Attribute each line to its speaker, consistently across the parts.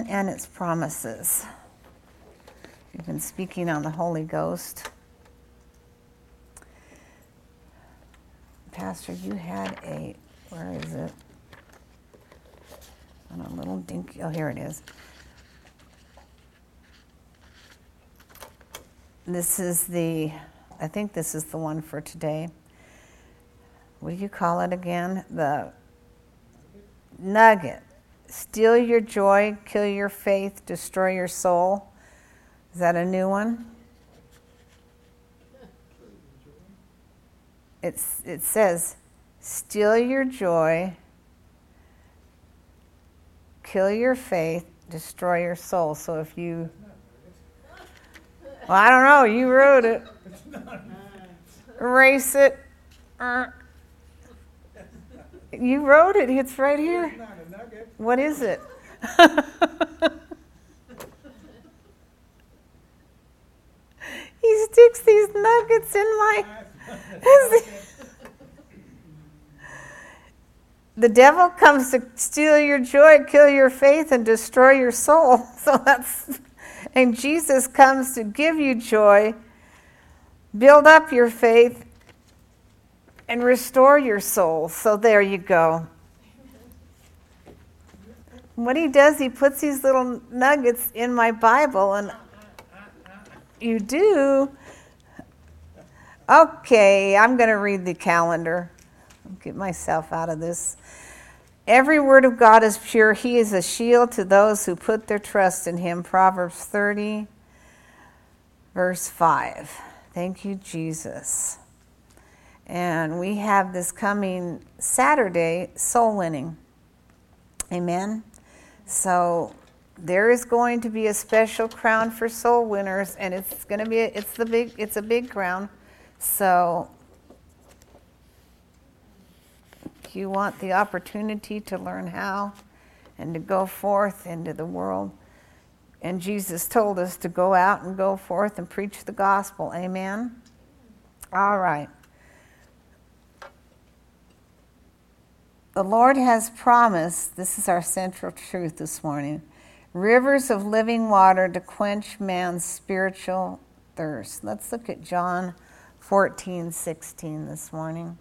Speaker 1: Testament and its promises. We've been speaking on the Holy Ghost. Pastor, you had a, where is it? On a little dinky, oh, here it is. This is the, I think this is the one for today. What do you call it again? The nugget. Steal your joy, kill your faith, destroy your soul. Is that a new one? It's, it says, steal your joy, kill your faith, destroy your soul. So if you. Well, I don't know. You wrote it. Erase it. Uh, you wrote it. It's right here. What is it? he sticks these nuggets in my. the devil comes to steal your joy, kill your faith, and destroy your soul. So that's. And Jesus comes to give you joy, build up your faith, and restore your soul. So there you go. What he does, he puts these little nuggets in my Bible, and you do. Okay, I'm going to read the calendar. Get myself out of this. Every word of God is pure. He is a shield to those who put their trust in him. Proverbs 30, verse 5. Thank you, Jesus. And we have this coming Saturday, soul winning. Amen. So there is going to be a special crown for soul winners, and it's going to be a, it's the big it's a big crown. So if you want the opportunity to learn how and to go forth into the world. And Jesus told us to go out and go forth and preach the gospel. Amen. All right. The Lord has promised, this is our central truth this morning, rivers of living water to quench man's spiritual thirst. Let's look at John 14, 16 this morning.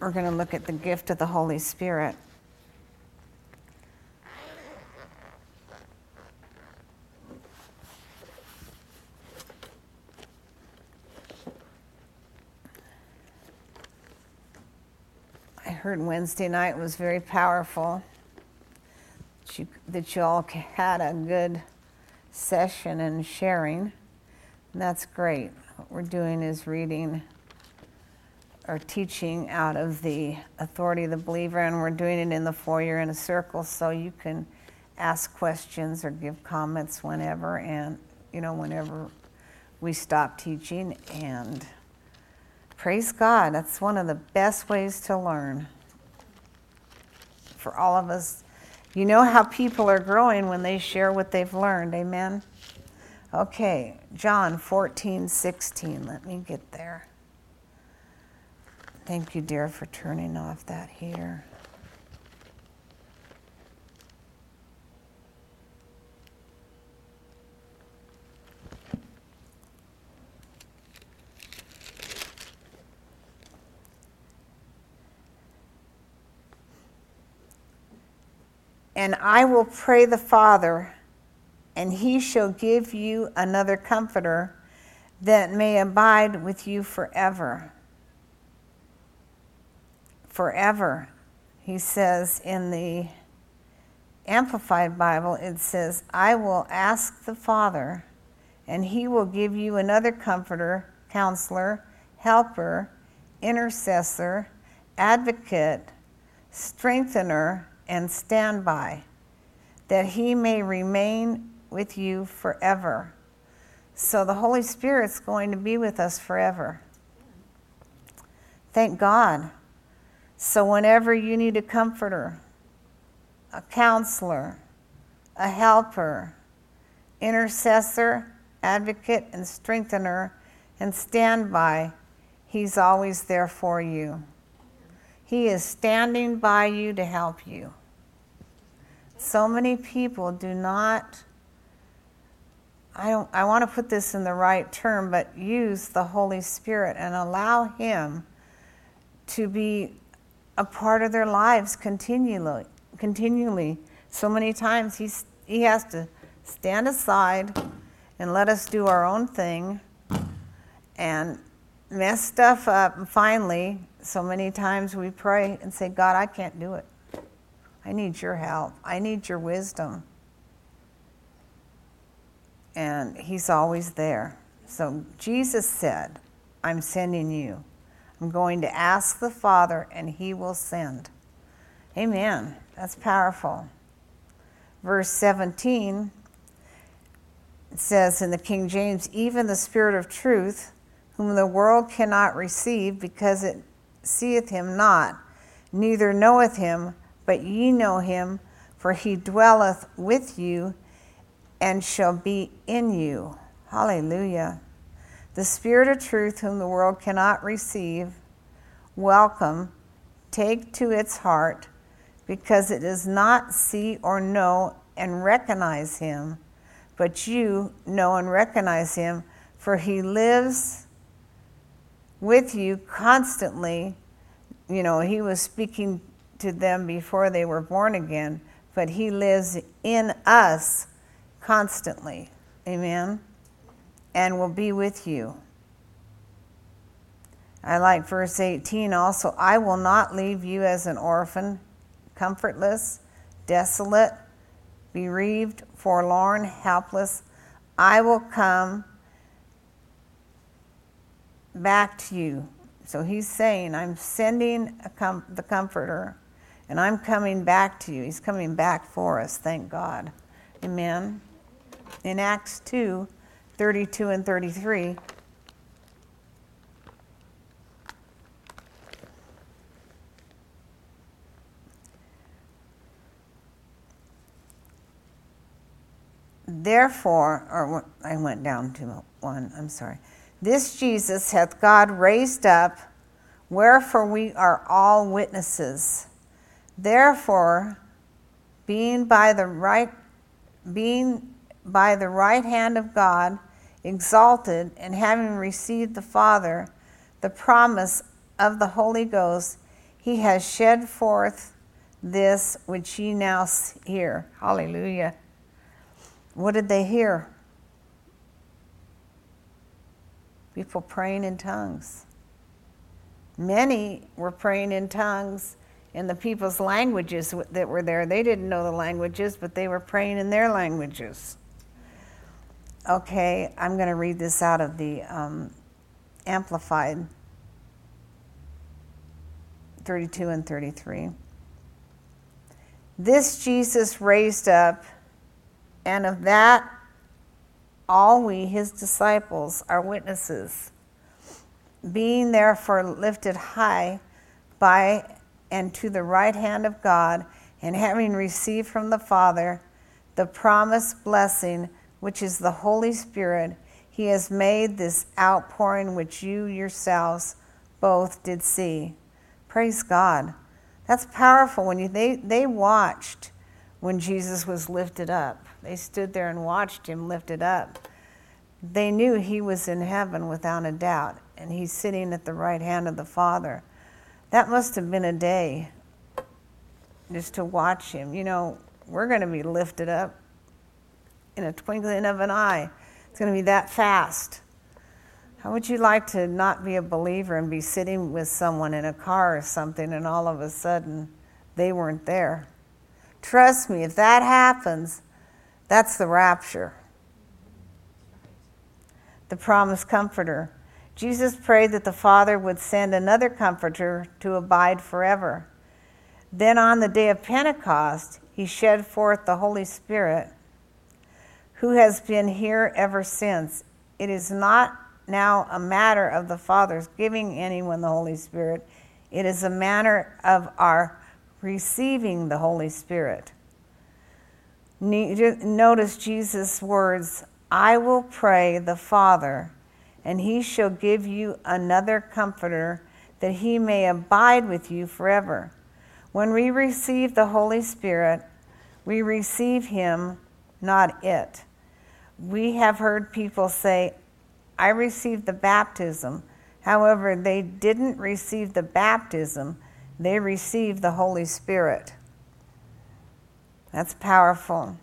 Speaker 1: We're going to look at the gift of the Holy Spirit. Heard Wednesday night was very powerful. That you, that you all had a good session and sharing. And that's great. What we're doing is reading or teaching out of the authority of the believer, and we're doing it in the foyer in a circle so you can ask questions or give comments whenever and you know whenever we stop teaching and praise god that's one of the best ways to learn for all of us. You know how people are growing when they share what they've learned. Amen? Okay, John 14, 16. Let me get there. Thank you, dear, for turning off that heater. And I will pray the Father, and he shall give you another comforter that may abide with you forever. Forever. He says in the Amplified Bible, it says, I will ask the Father, and he will give you another comforter, counselor, helper, intercessor, advocate, strengthener, and stand by, that he may remain with you forever. So the Holy Spirit's going to be with us forever. Thank God. So whenever you need a comforter, a counselor, a helper, intercessor, advocate, and strengthener, and stand by, He's always there for you. He is standing by you to help you. so many people do not I don't I want to put this in the right term, but use the Holy Spirit and allow him to be a part of their lives continually continually. So many times he's he has to stand aside and let us do our own thing and mess stuff up and finally so many times we pray and say god i can't do it. I need your help. I need your wisdom. And he's always there. So jesus said i'm sending you. I'm going to ask the father and he will send. Amen. That's powerful. Verse 17 it says in the King James, even the Spirit of truth, whom the world cannot receive because it seeth him not, neither knoweth him, but ye know him, for he dwelleth with you and shall be in you. Hallelujah. The Spirit of truth, whom the world cannot receive, welcome, take to its heart, because it does not see or know and recognize him but you know and recognize him, for he lives with you constantly. You know, he was speaking to them before they were born again, but he lives in us constantly. Amen. And will be with you. I like verse 18 also. I will not leave you as an orphan, comfortless, desolate, bereaved, forlorn, helpless, I will come back to you. So he's saying, I'm sending com- the Comforter, and I'm coming back to you. He's coming back for us, thank God. Amen. In Acts 2 32 and 33, Therefore, or I went down to one, I'm sorry. This Jesus hath God raised up, wherefore we are all witnesses. Therefore, being by the right being by the right hand of God exalted and having received the Father the promise of the Holy Ghost, he has shed forth this which ye now hear. Hallelujah. What did they hear? People praying in tongues. Many were praying in tongues in the people's languages that were there. They didn't know the languages, but they were praying in their languages. Okay, I'm going to read this out of the um, Amplified 32 and 33. This Jesus raised up and of that, all we, his disciples, are witnesses. Being therefore lifted high by and to the right hand of God, and having received from the Father the promised blessing, which is the Holy Spirit, he has made this outpouring which you yourselves both did see. Praise God. That's powerful when you they, they watched when Jesus was lifted up. They stood there and watched him lifted up. They knew he was in heaven without a doubt, and he's sitting at the right hand of the Father. That must have been a day just to watch him. You know, we're going to be lifted up in a twinkling of an eye. It's going to be that fast. How would you like to not be a believer and be sitting with someone in a car or something and all of a sudden they weren't there? Trust me, if that happens, that's the rapture. The promised comforter. Jesus prayed that the Father would send another comforter to abide forever. Then on the day of Pentecost, he shed forth the Holy Spirit, who has been here ever since. It is not now a matter of the Father's giving anyone the Holy Spirit, it is a matter of our receiving the Holy Spirit. Notice Jesus' words I will pray the Father, and he shall give you another comforter, that he may abide with you forever. When we receive the Holy Spirit, We receive Him, not it. We have heard people say, I received the baptism. However, they didn't receive the baptism, they received the Holy Spirit. That's powerful.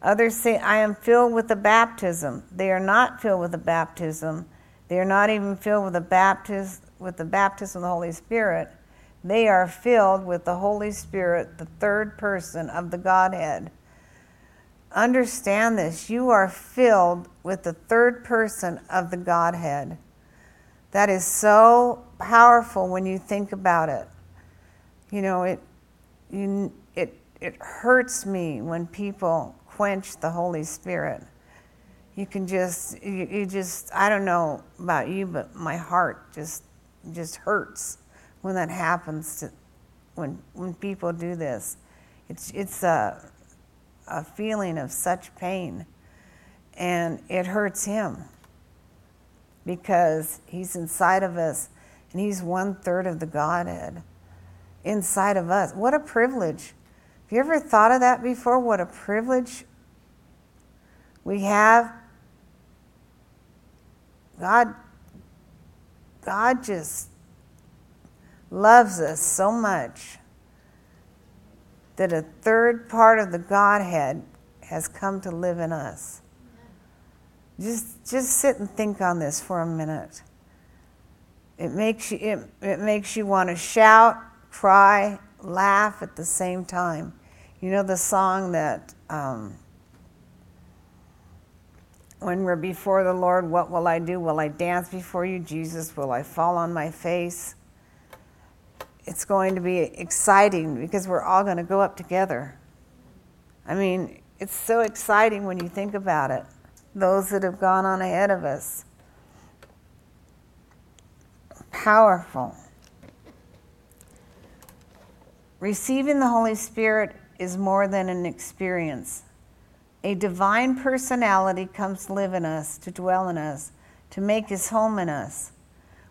Speaker 1: Others say, I am filled with the baptism. They are not filled with the baptism. They are not even filled with the baptism with the baptism of the Holy Spirit. They are filled with the Holy Spirit, the third person of the Godhead. Understand this. You are filled with the third person of the Godhead. That is so powerful when you think about it. You know, it, you, it, hurts me when people quench the Holy Spirit. You can just, you, you just, I don't know about you, but my heart just, just hurts when that happens to, when, when people do this. It's, it's a, a feeling of such pain. And it hurts him because he's inside of us and he's one third of the Godhead inside of us. What a privilege have you ever thought of that before? What a privilege we have. God, God just loves us so much that a third part of the Godhead has come to live in us. Just, just sit and think on this for a minute. It makes you, it, it makes you want to shout, cry, laugh at the same time. You know the song that um, when we're before the Lord, what will I do? Will I dance before you, Jesus? Will I fall on my face? It's going to be exciting because we're all going to go up together. I mean, it's so exciting when you think about it. Those that have gone on ahead of us. Powerful. Receiving the Holy Spirit is more than an experience. A divine personality comes to live in us, to dwell in us, to make his home in us.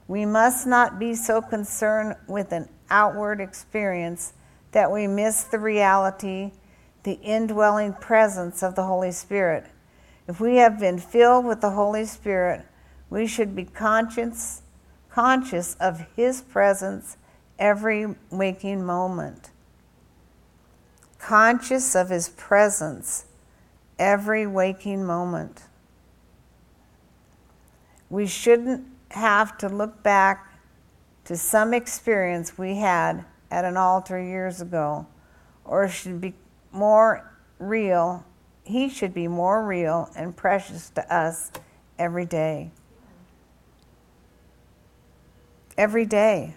Speaker 1: We must not be so concerned with an outward experience that we miss the reality, the indwelling presence of the Holy Spirit. If we have been filled with the Holy Spirit, we should be conscious, conscious of his presence every waking moment, conscious of His presence every waking moment. We shouldn't have to look back to some experience we had at an altar years ago, or should be more real. He should be more real and precious to us every day. Every day.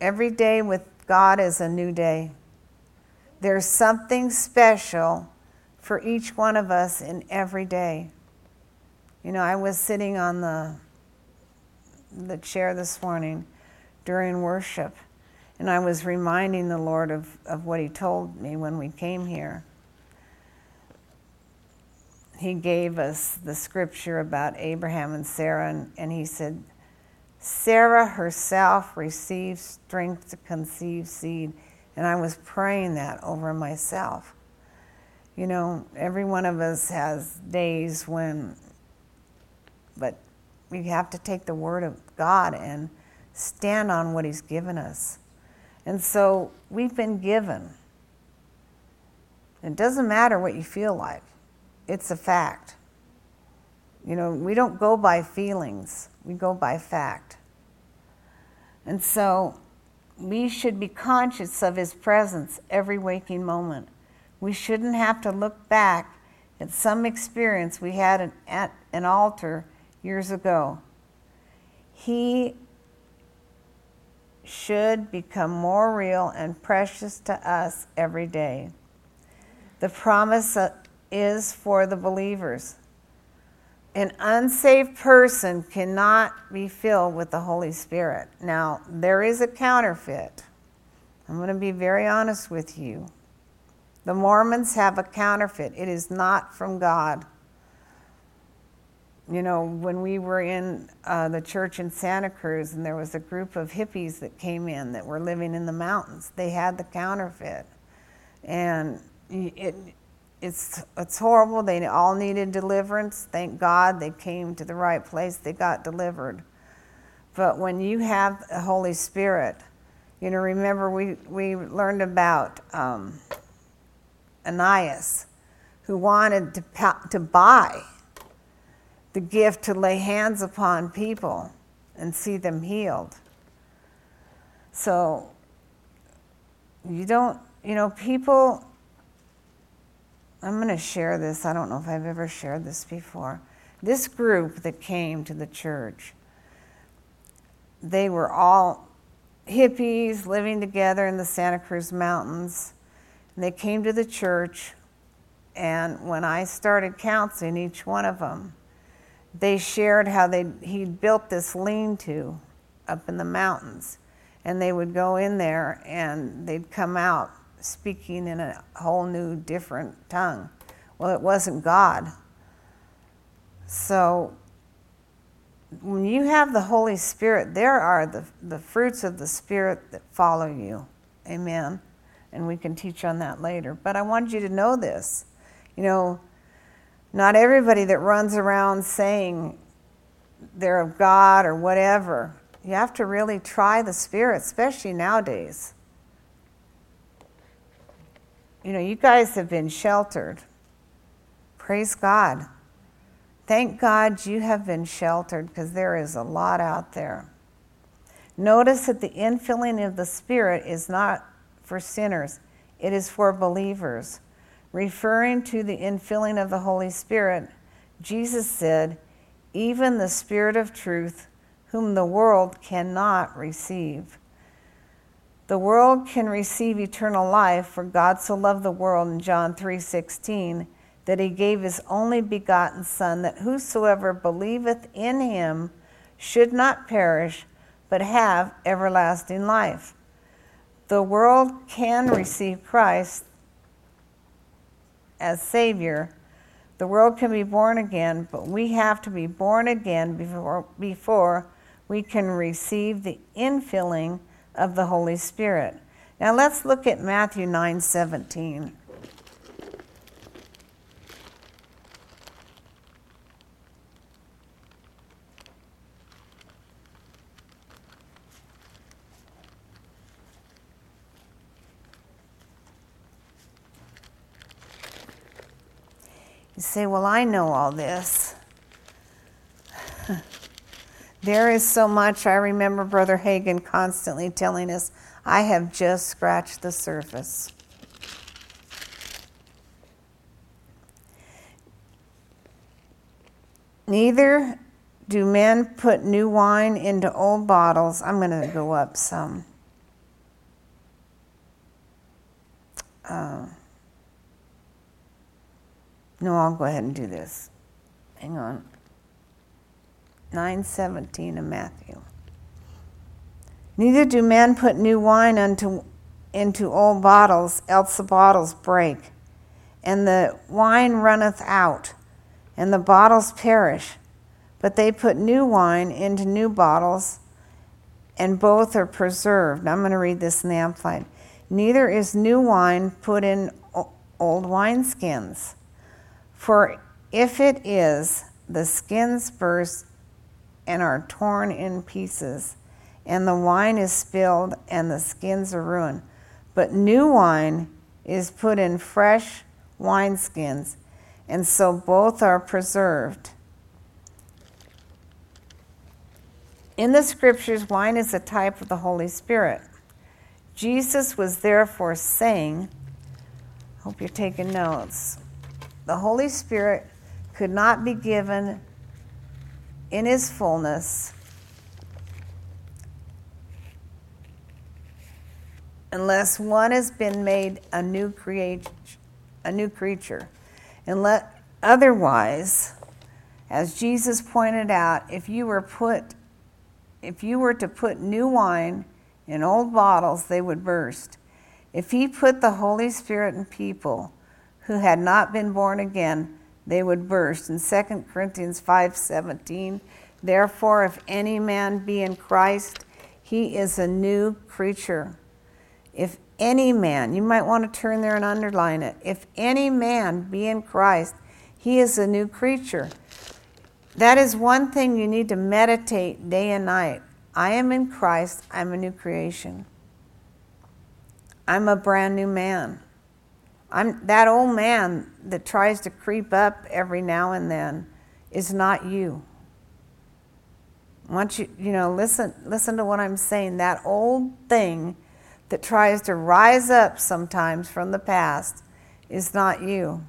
Speaker 1: Every day with God is a new day. There's something special for each one of us in every day. You know, I was sitting on the the chair this morning during worship, and I was reminding the Lord of, of what He told me when we came here. He gave us the scripture about Abraham and Sarah, and, and He said, Sarah herself received strength to conceive seed. And I was praying that over myself. You know, every one of us has days when, but we have to take the word of God and stand on what He's given us. And so we've been given. It doesn't matter what you feel like, it's a fact. You know, we don't go by feelings, we go by fact. And so we should be conscious of his presence every waking moment. We shouldn't have to look back at some experience we had at an altar years ago. He should become more real and precious to us every day. The promise uh, is for the believers. An unsaved person cannot be filled with the Holy Spirit. Now, there is a counterfeit. I'm going to be very honest with you. The Mormons have a counterfeit, it is not from God. You know, when we were in uh, the church in Santa Cruz and there was a group of hippies that came in that were living in the mountains, they had the counterfeit. And it, it's, it's horrible. They all needed deliverance. Thank God they came to the right place. They got delivered. But when you have the Holy Spirit, you know, remember we, we learned about um, Ananias, who wanted to, to buy the gift to lay hands upon people and see them healed. So you don't, you know, people, I'm going to share this. I don't know if I've ever shared this before. This group that came to the church, they were all hippies living together in the Santa Cruz Mountains. And they came to the church, and when I started counseling each one of them, they shared how they he'd built this lean-to up in the mountains, and they would go in there and they'd come out speaking in a whole new different tongue. Well, it wasn't God. So when you have the Holy Spirit, there are the, the fruits of the Spirit that follow you. Amen. And we can teach on that later. But I wanted you to know this. You know, not everybody that runs around saying they're of God or whatever. You have to really try the Spirit, especially nowadays. You know, you guys have been sheltered. Praise God. Thank God you have been sheltered because there is a lot out there. Notice that the infilling of the Spirit is not for sinners, it is for believers. Referring to the infilling of the Holy Spirit, Jesus said, Even the Spirit of truth, whom the world cannot receive. The world can receive eternal life, for God so loved the world in John 3:16 that he gave his only begotten son that whosoever believeth in him should not perish but have everlasting life. The world can receive Christ as Savior, the world can be born again, but we have to be born again before, before we can receive the infilling of the Holy Spirit. Now let's look at Matthew 9 17. You say, Well, I know all this. There is so much. I remember Brother Hagin constantly telling us, I have just scratched the surface. Neither do men put new wine into old bottles. I'm going to go up some. Uh, no, I'll go ahead and do this. Hang on. 917 of Matthew. Neither do men put new wine into, into old bottles, else the bottles break, and the wine runneth out, and the bottles perish. But they put new wine into new bottles, and both are preserved. I'm going to read this in the Amplified. Neither is new wine put in old wineskins for if it is, the skins burst and are torn in pieces, and the wine is spilled and the skins are ruined. But new wine is put in fresh wineskins, and so both are preserved. In the scriptures, wine is a type of the Holy Spirit. Jesus was therefore saying, I hope you're taking notes the Holy Spirit could not be given in his fullness unless one has been made a new create, a new creature. And let otherwise, as Jesus pointed out, if you were put if you were to put new wine in old bottles, they would burst. If he put the Holy Spirit in people, who had not been born again, they would burst. In 2 Corinthians 5:17, therefore if any man be in Christ, he is a new creature. If any man, you might want to turn there and underline it. If any man be in Christ, he is a new creature. That is one thing you need to meditate day and night. I am in Christ, I'm a new creation. I'm a brand new man. I'm that old man that tries to creep up every now and then is not you. Once you you know listen listen to what I'm saying. That old thing that tries to rise up sometimes from the past is not you.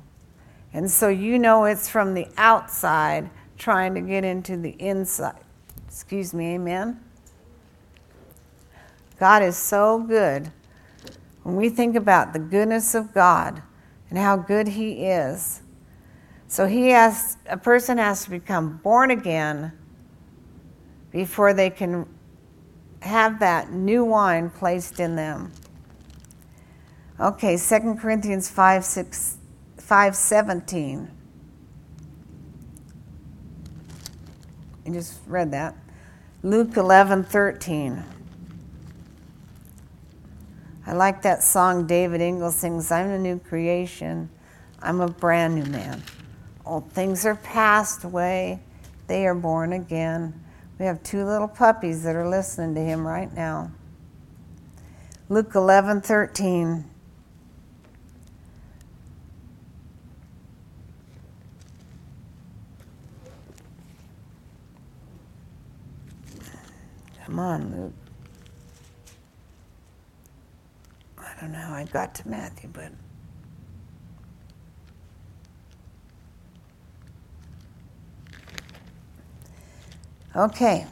Speaker 1: And so you know it's from the outside trying to get into the inside. Excuse me, amen? God is so good. When we think about the goodness of God and how good He is, so He has a person has to become born again before they can have that new wine placed in them. Okay, 2 Corinthians 5, 6, 5 17. You just read that. Luke 11 13. I like that song David Ingles sings I'm a new creation, I'm a brand new man. Old things are passed away, they are born again. We have two little puppies that are listening to him right now. Luke 11 13. Come on, Luke. I don't know how I got to Matthew, but. Okay.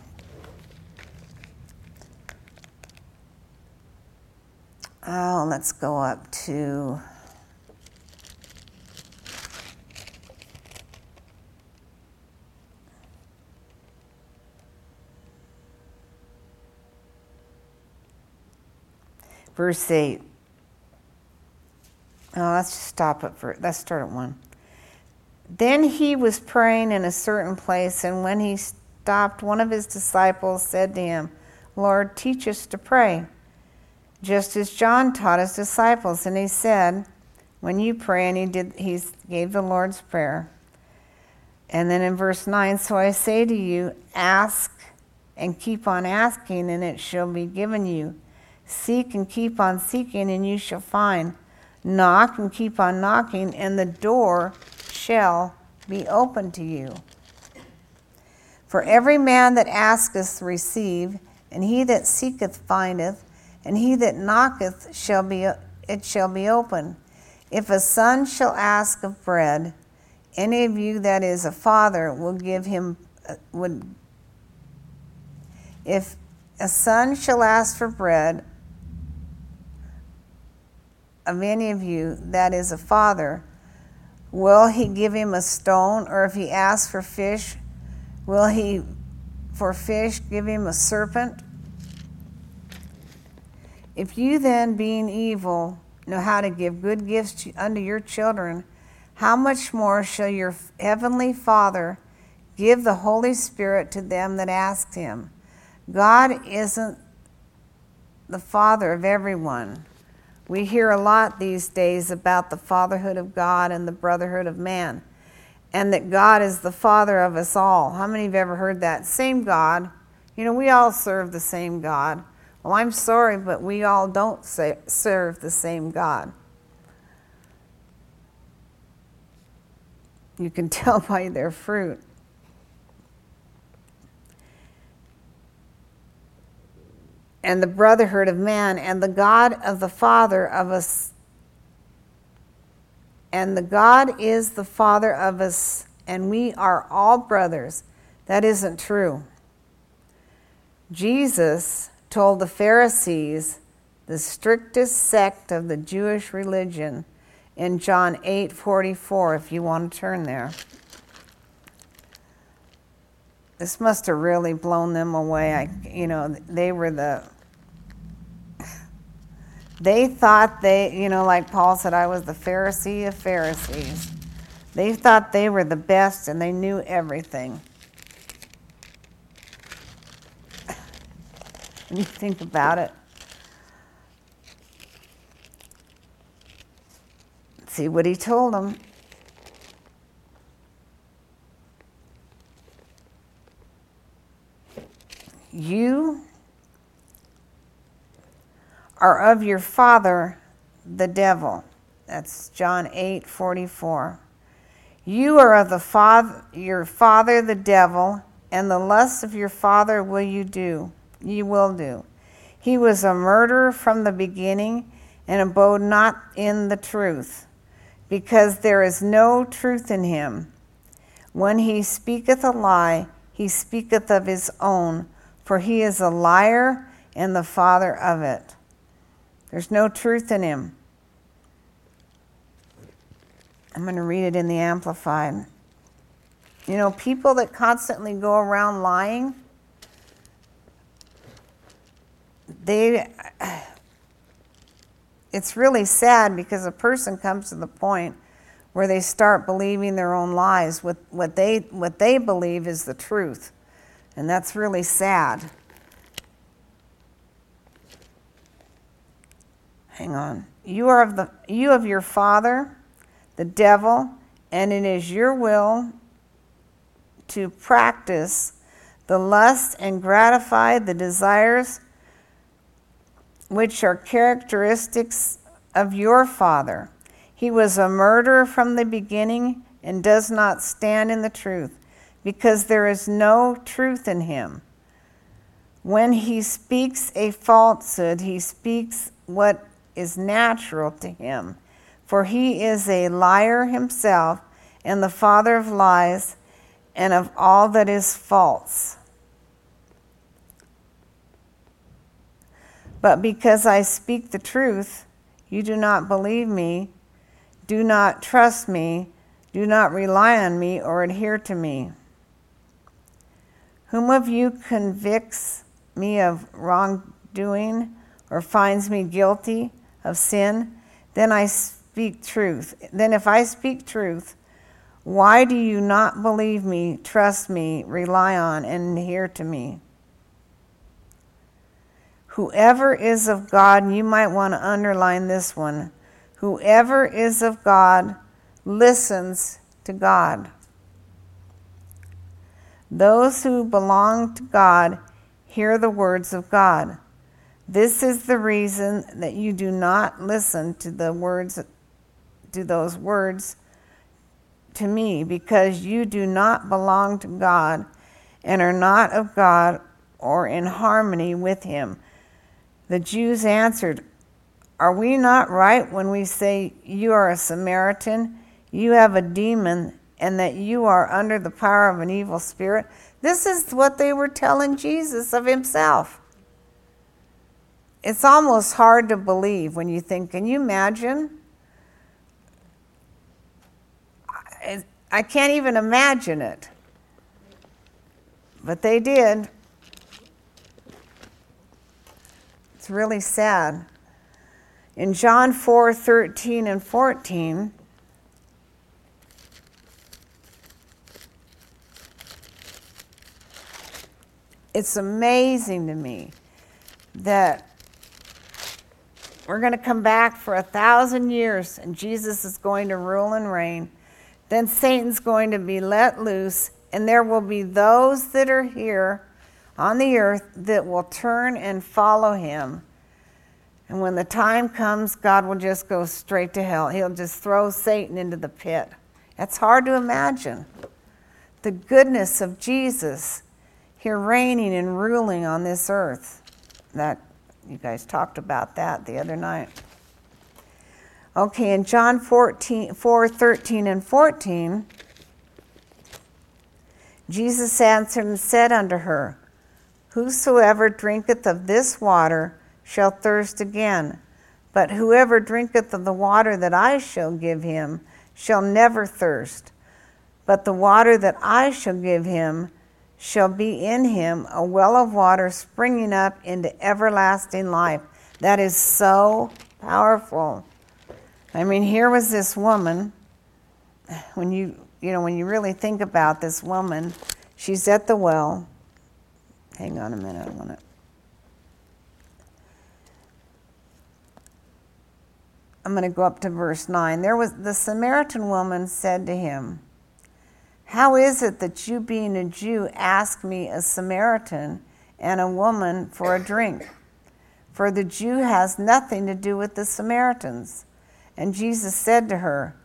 Speaker 1: Oh, let's go up to. Verse 8. Oh, let's just stop it for let's start at one. Then he was praying in a certain place, and when he stopped, one of his disciples said to him, Lord, teach us to pray, just as John taught his disciples. And he said, When you pray, and he did he gave the Lord's Prayer. And then in verse 9, so I say to you, ask and keep on asking, and it shall be given you. Seek and keep on seeking, and you shall find. Knock and keep on knocking, and the door shall be open to you. For every man that asketh receive, and he that seeketh findeth, and he that knocketh shall be it shall be open. If a son shall ask of bread, any of you that is a father will give him uh, would if a son shall ask for bread of any of you that is a father, will he give him a stone? Or if he asks for fish, Will he for fish give him a serpent? If you then, being evil, know how to give good gifts unto your children, how much more shall your heavenly Father give the Holy Spirit to them that ask him? God isn't the father of everyone. We hear a lot these days about the fatherhood of God and the brotherhood of man and that God is the Father of us all. How many have ever heard that? Same God. You know, we all serve the same God. Well, I'm sorry, but we all don't say, serve the same God. You can tell by their fruit. And the brotherhood of man, and the God of the Father of us and the God is the Father of us, and we are all brothers. That isn't true. Jesus told the Pharisees, the strictest sect of the Jewish religion, in John 8:44 if you want to turn there. This must have really blown them away. I, you know, they were the they thought they, you know, like Paul said, I was the Pharisee of Pharisees. They thought they were the best and they knew everything. When you think about it, see what he told them. You are of your father, the devil. That's John 8 44. You are of the father, your father, the devil, and the lusts of your father will you do. You will do. He was a murderer from the beginning and abode not in the truth, because there is no truth in him. When he speaketh a lie, he speaketh of his own for he is a liar and the father of it. There's no truth in him. I'm going to read it in the Amplified. You know, people that constantly go around lying, they it's really sad because a person comes to the point where they start believing their own lies what, what they what they believe is the truth and that's really sad. Hang on. You are of the you of your father, the devil, and it is your will to practice the lust and gratify the desires which are characteristics of your father. He was a murderer from the beginning and does not stand in the truth because there is no truth in him. When he speaks a falsehood, he speaks what is natural to him, for he is a liar himself and the father of lies and of all that is false. But because I speak the truth, you do not believe me, do not trust me, do not rely on me or adhere to me. Whom of you convicts me of wrongdoing or finds me guilty of sin? Then I speak truth. Then, if I speak truth, why do you not believe me, trust me, rely on, and adhere to me? Whoever is of God, you might want to underline this one. Whoever is of God listens to God. Those who belong to God hear the words of God. This is the reason that you do not listen to the words to those words to me because you do not belong to God and are not of God or in harmony with him. The Jews answered, Are we not right when we say you are a Samaritan, you have a demon, and that you are under the power of an evil spirit. This is what they were telling Jesus of himself. It's almost hard to believe when you think, can you imagine? I can't even imagine it. But they did. It's really sad. In John 4 13 and 14, it's amazing to me that we're going to come back for a thousand years and Jesus is going to rule and reign. Then Satan's going to be let loose, and there will be those that are here on the earth that will turn and follow him. And when the time comes, God will just go straight to hell. He'll just throw Satan into the pit. That's hard to imagine. The goodness of Jesus here reigning and ruling on this earth. That you guys talked about that the other night. Okay, in John 14, 4 13 and 14, Jesus answered and said unto her, Whosoever drinketh of this water shall thirst again, but whoever drinketh of the water that I shall give him shall never thirst. But the water that I shall give him shall be in him a well of water springing up into everlasting life. That is so powerful. I mean, here was this woman, when you, you know, when you really think about this woman, she's at the well. Hang on a minute, I want to. I'm going to go up to verse 9. There was the Samaritan woman said to him, How is it that you, being a Jew, ask me, a Samaritan, and a woman, for a drink? For the Jew has nothing to do with the Samaritans. And Jesus said to her,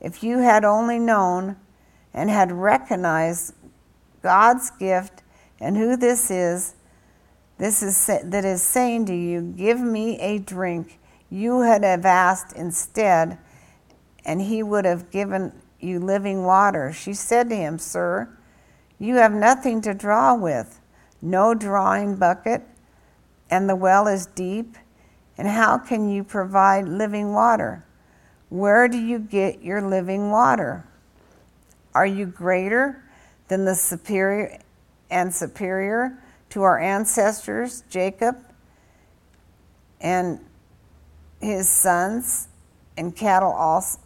Speaker 1: If you had only known and had recognized God's gift and who this is, this is that is saying to you, Give me a drink you would have asked instead, and he would have given you living water. She said to him, Sir, you have nothing to draw with, no drawing bucket, and the well is deep. And how can you provide living water? Where do you get your living water? Are you greater than the superior and superior to our ancestors, Jacob and his sons and cattle also.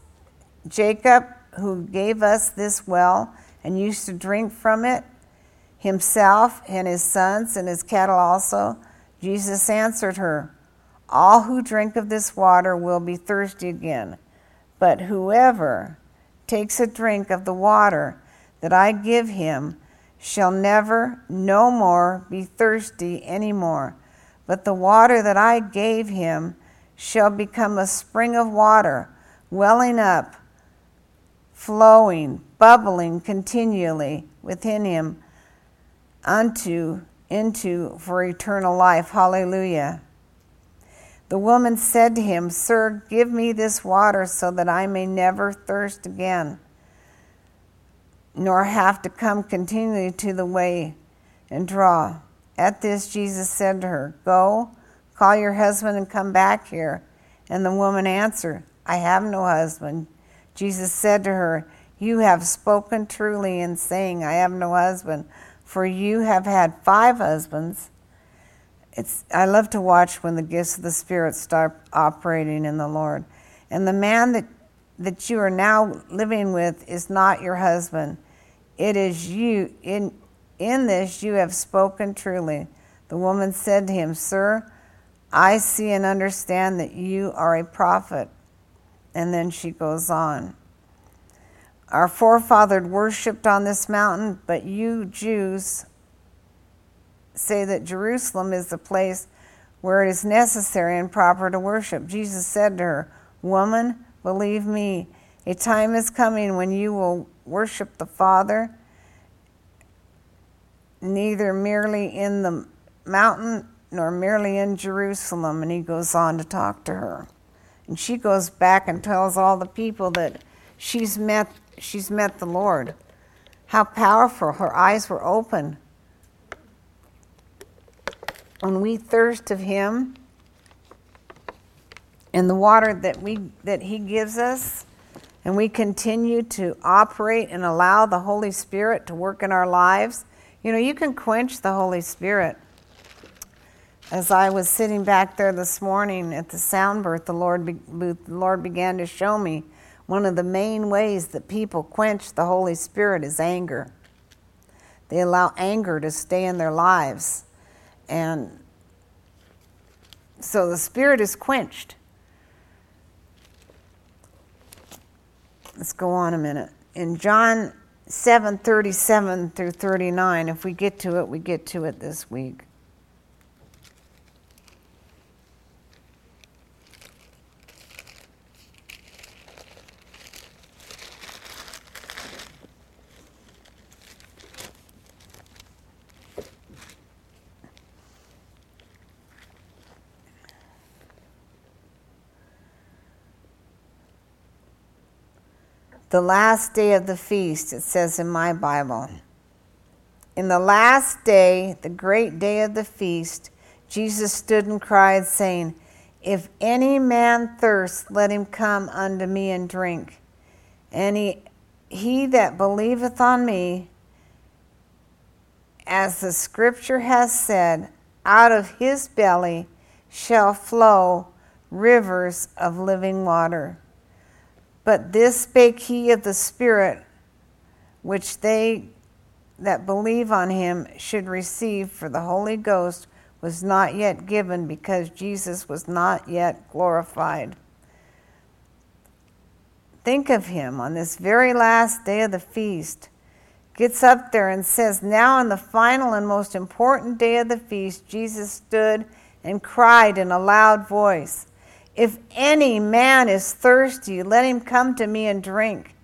Speaker 1: Jacob, who gave us this well and used to drink from it, himself and his sons and his cattle also. Jesus answered her, All who drink of this water will be thirsty again, but whoever takes a drink of the water that I give him shall never, no more, be thirsty any more. But the water that I gave him shall become a spring of water, welling up, flowing, bubbling continually within him unto into for eternal life. Hallelujah. The woman said to him, Sir, give me this water so that I may never thirst again, nor have to come continually to the way and draw. At this, Jesus said to her, Go Call your husband and come back here. And the woman answered, I have no husband. Jesus said to her, You have spoken truly in saying, I have no husband, for you have had five husbands. It's, I love to watch when the gifts of the Spirit start operating in the Lord. And the man that, that you are now living with is not your husband. It is you. In, in this you have spoken truly. The woman said to him, Sir, I see and understand that you are a prophet. And then she goes on. Our forefathers worshipped on this mountain, but you Jews say that Jerusalem is the place where it is necessary and proper to worship. Jesus said to her, Woman, believe me, a time is coming when you will worship the Father neither merely in the mountain nor merely in Jerusalem. And he goes on to talk to her. And she goes back and tells all the people that she's met, she's met the Lord. How powerful. Her eyes were open. When we thirst of him and the water that, we, that he gives us, and we continue to operate and allow the Holy Spirit to work in our lives, you know, you can quench the Holy Spirit as I was sitting back there this morning at the sound booth, the Lord, be, the Lord began to show me one of the main ways that people quench the Holy Spirit is anger. They allow anger to stay in their lives. And so the Spirit is quenched. Let's go on a minute. In John 7 37 through 39, if we get to it, we get to it this week. The last day of the feast, it says in my Bible. In the last day, the great day of the feast, Jesus stood and cried, saying, If any man thirst, let him come unto me and drink. And he, he that believeth on me, as the scripture has said, out of his belly shall flow rivers of living water. But this spake he of the Spirit, which they that believe on him should receive, for the Holy Ghost was not yet given because Jesus was not yet glorified. Think of him on this very last day of the feast. Gets up there and says, Now, on the final and most important day of the feast, Jesus stood and cried in a loud voice, If any man is thirsty, let him come to me and drink.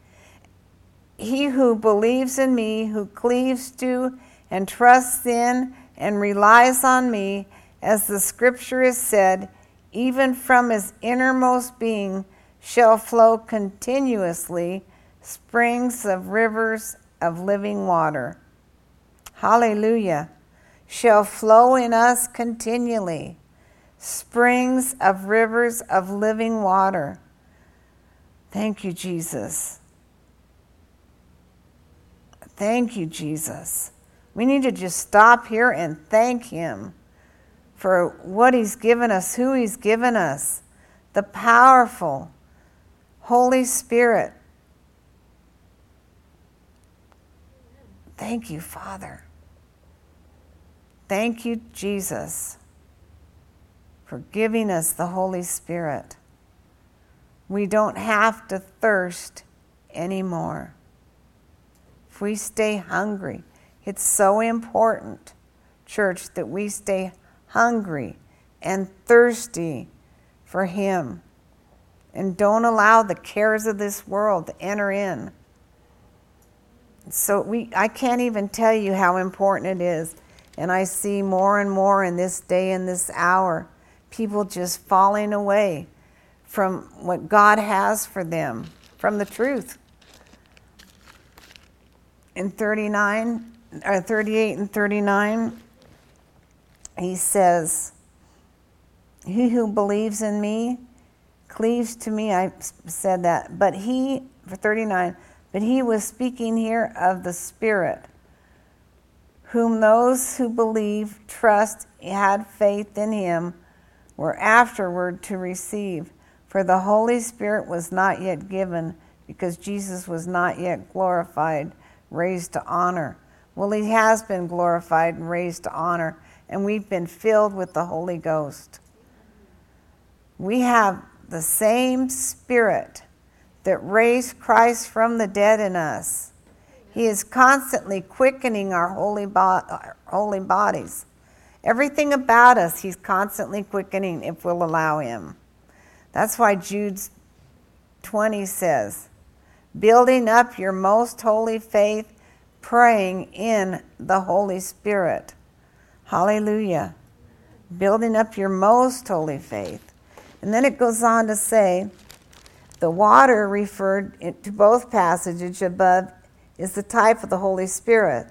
Speaker 1: He who believes in me, who cleaves to and trusts in and relies on me, as the scripture has said, even from his innermost being shall flow continuously springs of rivers of living water. Hallelujah. Shall flow in us continually springs of rivers of living water. Thank you, Jesus. Thank you, Jesus. We need to just stop here and thank Him for what He's given us, who He's given us, the powerful Holy Spirit. Thank you, Father. Thank you, Jesus, for giving us the Holy Spirit. We don't have to thirst anymore. If we stay hungry, it's so important, church, that we stay hungry and thirsty for Him. And don't allow the cares of this world to enter in. So we I can't even tell you how important it is. And I see more and more in this day and this hour people just falling away from what God has for them, from the truth. In 39 or 38 and 39 he says, He who believes in me cleaves to me. I said that. But he, for 39, but he was speaking here of the Spirit, whom those who believe, trust, had faith in him, were afterward to receive. For the Holy Spirit was not yet given, because Jesus was not yet glorified, raised to honor. Well, he has been glorified and raised to honor and we've been filled with the Holy Ghost. We have the same Spirit that raised Christ from the dead in us. He is constantly quickening our holy, bo- holy bodies. Everything about us, He's constantly quickening if we'll allow Him. That's why Jude 20 says, building up your most holy faith, praying in the Holy Spirit. Hallelujah. Building up your most holy faith. And then it goes on to say the water referred to both passages above is the type of the Holy Spirit.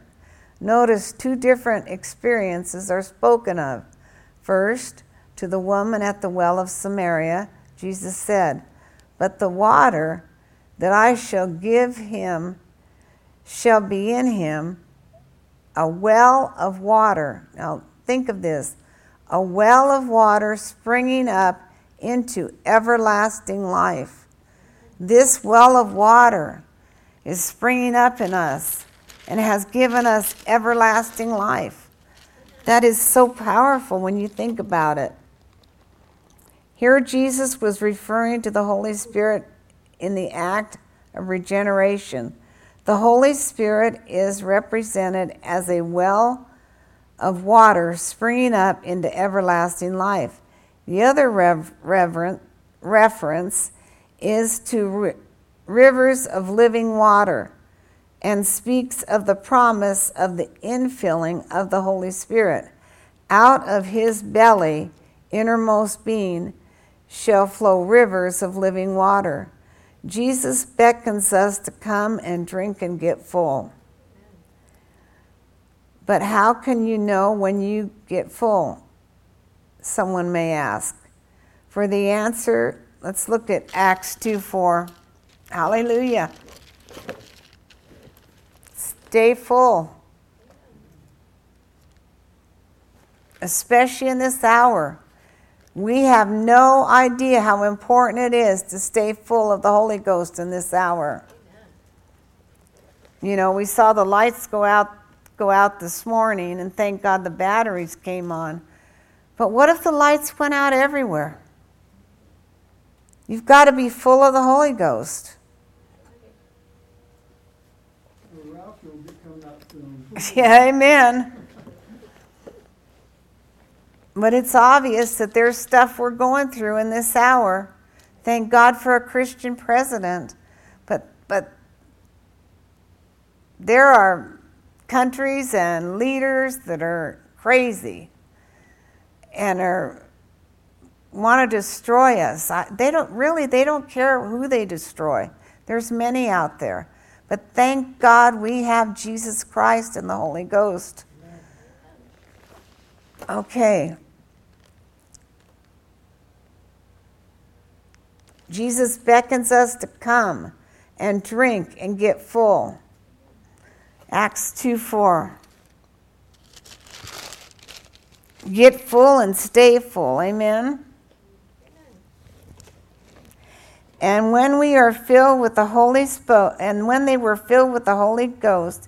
Speaker 1: Notice two different experiences are spoken of. First, to the woman at the well of Samaria, Jesus said, But the water that I shall give him shall be in him a well of water. Now, think of this a well of water springing up into everlasting life. This well of water is springing up in us and has given us everlasting life. That is so powerful when you think about it. Here, Jesus was referring to the Holy Spirit in the act of regeneration the Holy Spirit is represented as a well of water springing up into everlasting life. The other rev- reverent, reference is to rivers of living water and speaks of the promise of the infilling of the Holy Spirit. Out of his belly, innermost being, shall flow rivers of living water. Jesus beckons us to come and drink and get full. But how can you know when you get full? Someone may ask. For the answer, let's look at Acts 2 4. Hallelujah. Stay full. Especially in this hour. We have no idea how important it is to stay full of the Holy Ghost in this hour. You know, we saw the lights go out go out this morning and thank God the batteries came on. But what if the lights went out everywhere? You've got to be full of the Holy Ghost. Yeah, amen. But it's obvious that there's stuff we're going through in this hour. Thank God for a Christian president. But but there are countries and leaders that are crazy and are want to destroy us. I, they don't really they don't care who they destroy. There's many out there. But thank God we have Jesus Christ and the Holy Ghost. Okay. Jesus beckons us to come and drink and get full. Acts 2 4. Get full and stay full. Amen. And when we are filled with the Holy Spirit, and when they were filled with the Holy Ghost,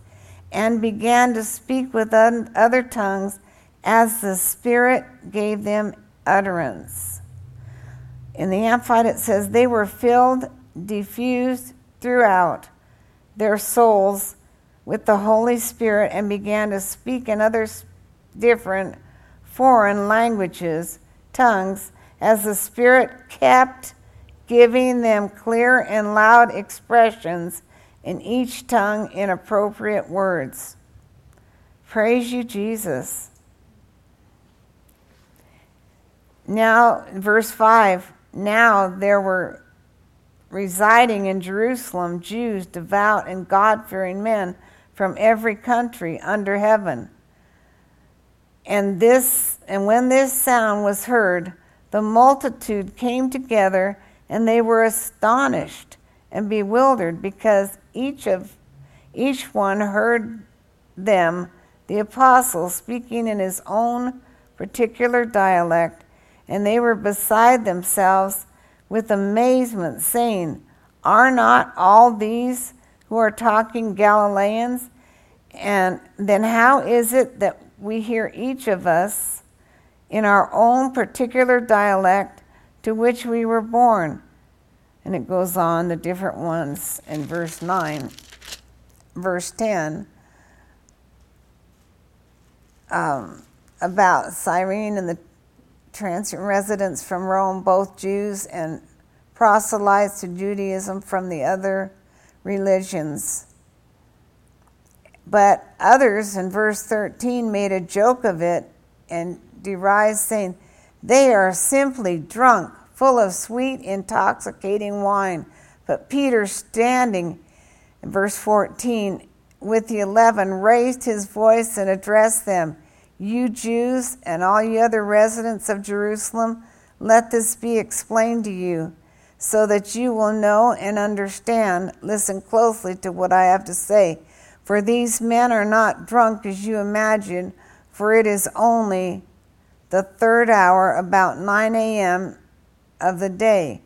Speaker 1: and began to speak with other tongues, as the Spirit gave them utterance. In the Amplified, it says they were filled, diffused throughout their souls with the Holy Spirit, and began to speak in other different foreign languages, tongues, as the Spirit kept giving them clear and loud expressions in each tongue in appropriate words. Praise you, Jesus. Now, verse 5 now there were residing in Jerusalem Jews, devout and God fearing men from every country under heaven. And this and when this sound was heard, the multitude came together and they were astonished and bewildered because each of each one heard them the apostles speaking in his own particular dialect and they were beside themselves with amazement saying are not all these who are talking Galileans? And then how is it that we hear each of us in our own particular dialect to which we were born. And it goes on, the different ones in verse 9. Verse 10 um, about Cyrene and the transient residents from Rome, both Jews and proselytes to Judaism from the other religions. But others in verse 13 made a joke of it and derised, saying, they are simply drunk, full of sweet, intoxicating wine. But Peter, standing in verse 14 with the eleven, raised his voice and addressed them You Jews and all you other residents of Jerusalem, let this be explained to you, so that you will know and understand. Listen closely to what I have to say. For these men are not drunk as you imagine, for it is only the third hour, about 9 a.m. of the day.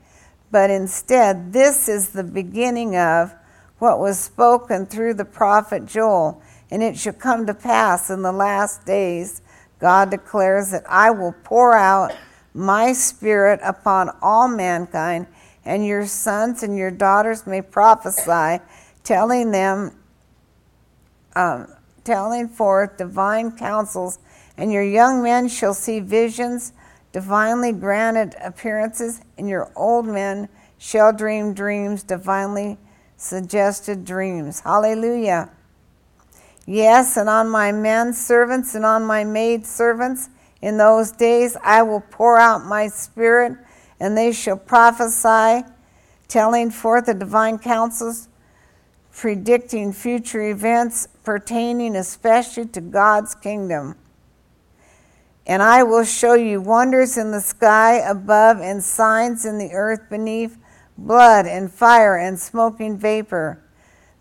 Speaker 1: But instead, this is the beginning of what was spoken through the prophet Joel. And it shall come to pass in the last days, God declares that I will pour out my spirit upon all mankind, and your sons and your daughters may prophesy, telling them, um, telling forth divine counsels and your young men shall see visions, divinely granted appearances, and your old men shall dream dreams, divinely suggested dreams. Hallelujah. Yes, and on my men servants and on my maid servants in those days I will pour out my spirit, and they shall prophesy, telling forth the divine counsels, predicting future events pertaining especially to God's kingdom. And I will show you wonders in the sky above and signs in the earth beneath blood and fire and smoking vapor.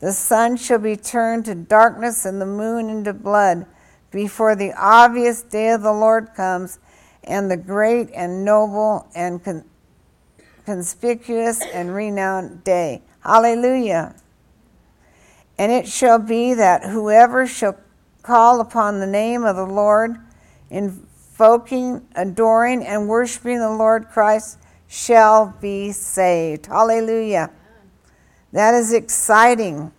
Speaker 1: The sun shall be turned to darkness and the moon into blood before the obvious day of the Lord comes and the great and noble and con- conspicuous and renowned day. Hallelujah. And it shall be that whoever shall call upon the name of the Lord in invoking, adoring, and worshiping the Lord Christ shall be saved. Hallelujah. That is exciting.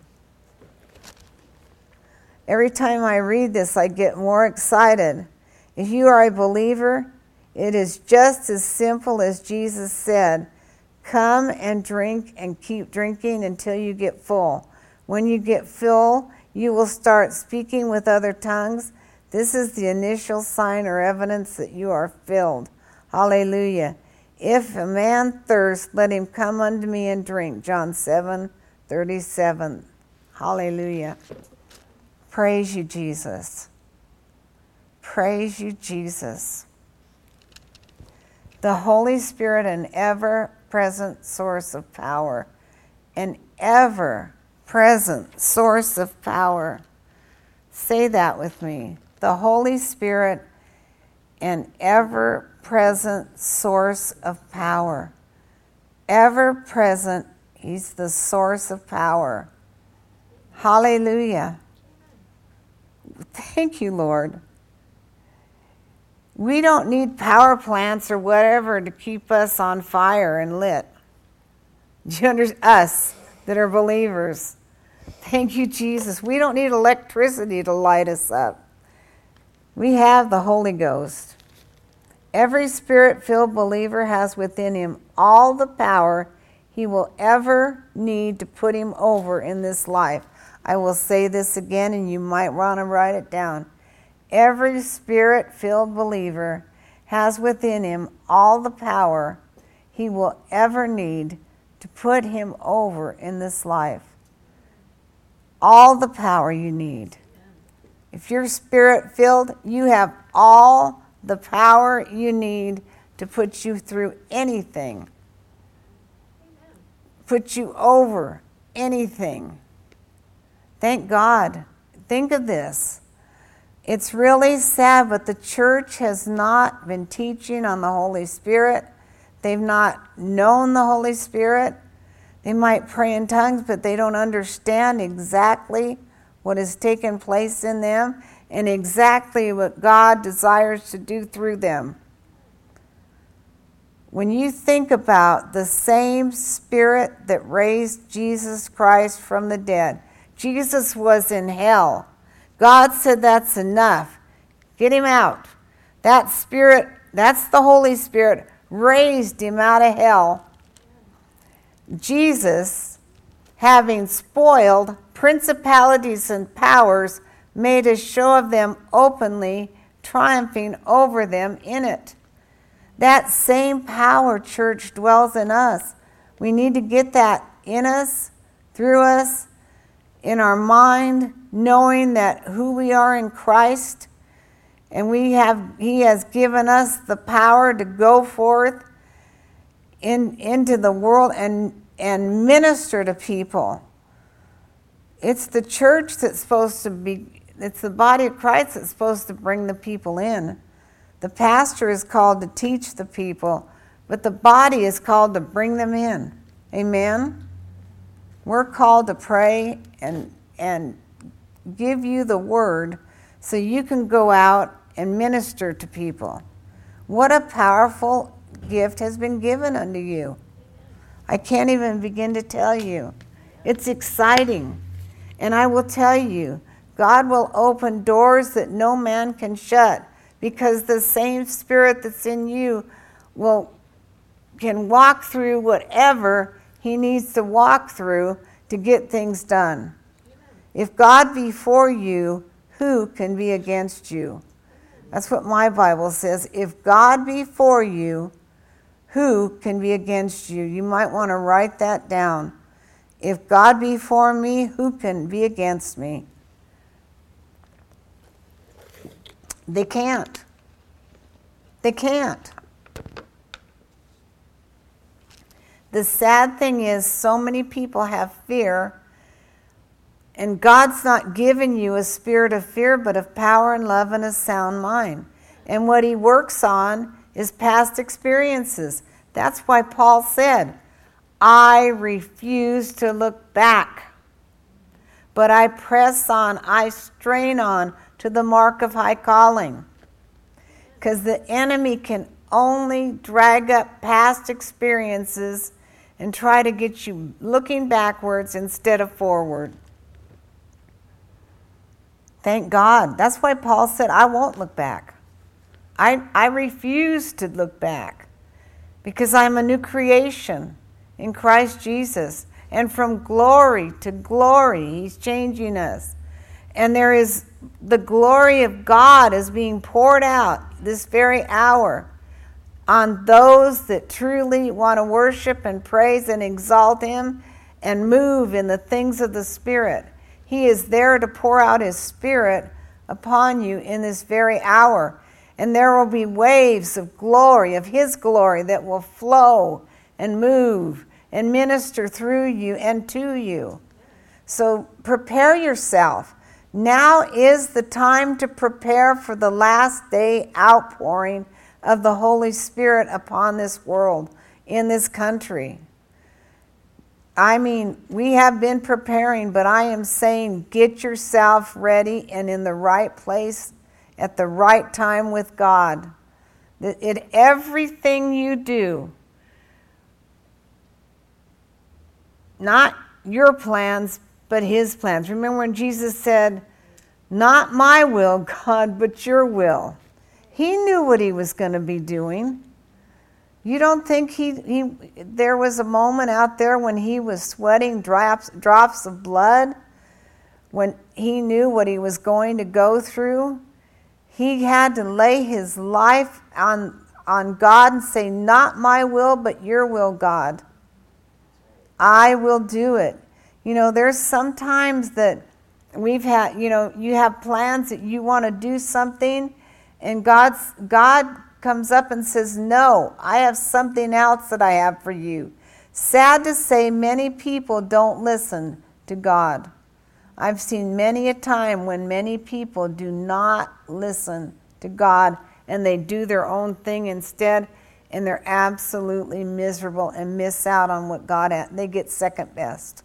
Speaker 1: Every time I read this, I get more excited. If you are a believer, it is just as simple as Jesus said come and drink and keep drinking until you get full. When you get full, you will start speaking with other tongues. This is the initial sign or evidence that you are filled. Hallelujah. If a man thirst, let him come unto me and drink. John 7 37. Hallelujah. Praise you, Jesus. Praise you, Jesus. The Holy Spirit, an ever present source of power, an ever present source of power. Say that with me. The Holy Spirit, an ever present source of power. Ever present, He's the source of power. Hallelujah. Thank you, Lord. We don't need power plants or whatever to keep us on fire and lit. Do you understand? Us that are believers. Thank you, Jesus. We don't need electricity to light us up. We have the Holy Ghost. Every spirit filled believer has within him all the power he will ever need to put him over in this life. I will say this again, and you might want to write it down. Every spirit filled believer has within him all the power he will ever need to put him over in this life. All the power you need. If you're spirit filled, you have all the power you need to put you through anything, put you over anything. Thank God. Think of this. It's really sad, but the church has not been teaching on the Holy Spirit. They've not known the Holy Spirit. They might pray in tongues, but they don't understand exactly what has taken place in them and exactly what God desires to do through them. When you think about the same Spirit that raised Jesus Christ from the dead, Jesus was in hell. God said, That's enough. Get him out. That spirit, that's the Holy Spirit, raised him out of hell. Jesus, having spoiled principalities and powers, made a show of them openly, triumphing over them in it. That same power, church, dwells in us. We need to get that in us, through us, in our mind, knowing that who we are in Christ, and we have He has given us the power to go forth in, into the world and, and minister to people. It's the church that's supposed to be, it's the body of Christ that's supposed to bring the people in. The pastor is called to teach the people, but the body is called to bring them in. Amen? We're called to pray and, and give you the word so you can go out and minister to people. What a powerful gift has been given unto you. I can't even begin to tell you. It's exciting. And I will tell you, God will open doors that no man can shut because the same spirit that's in you will can walk through whatever he needs to walk through to get things done. If God be for you, who can be against you? That's what my Bible says. If God be for you, who can be against you? You might want to write that down. If God be for me, who can be against me? They can't. They can't. The sad thing is, so many people have fear, and God's not given you a spirit of fear, but of power and love and a sound mind. And what He works on is past experiences. That's why Paul said, I refuse to look back, but I press on, I strain on to the mark of high calling. Because the enemy can only drag up past experiences and try to get you looking backwards instead of forward. Thank God. That's why Paul said, I won't look back. I, I refuse to look back because I'm a new creation in Christ Jesus. And from glory to glory, He's changing us. And there is the glory of God is being poured out this very hour on those that truly want to worship and praise and exalt Him and move in the things of the Spirit. He is there to pour out His Spirit upon you in this very hour. And there will be waves of glory, of His glory, that will flow and move and minister through you and to you. So prepare yourself. Now is the time to prepare for the last day outpouring of the Holy Spirit upon this world, in this country. I mean, we have been preparing, but I am saying get yourself ready and in the right place at the right time with God. That in everything you do, not your plans, but His plans. Remember when Jesus said, Not my will, God, but your will. He knew what He was going to be doing. You don't think he, he there was a moment out there when he was sweating drops, drops of blood? When he knew what he was going to go through? He had to lay his life on, on God and say, Not my will, but your will, God. I will do it. You know, there's sometimes that we've had, you know, you have plans that you want to do something, and God's, God comes up and says, No, I have something else that I have for you. Sad to say, many people don't listen to God. I've seen many a time when many people do not listen to God and they do their own thing instead, and they're absolutely miserable and miss out on what God had. They get second best.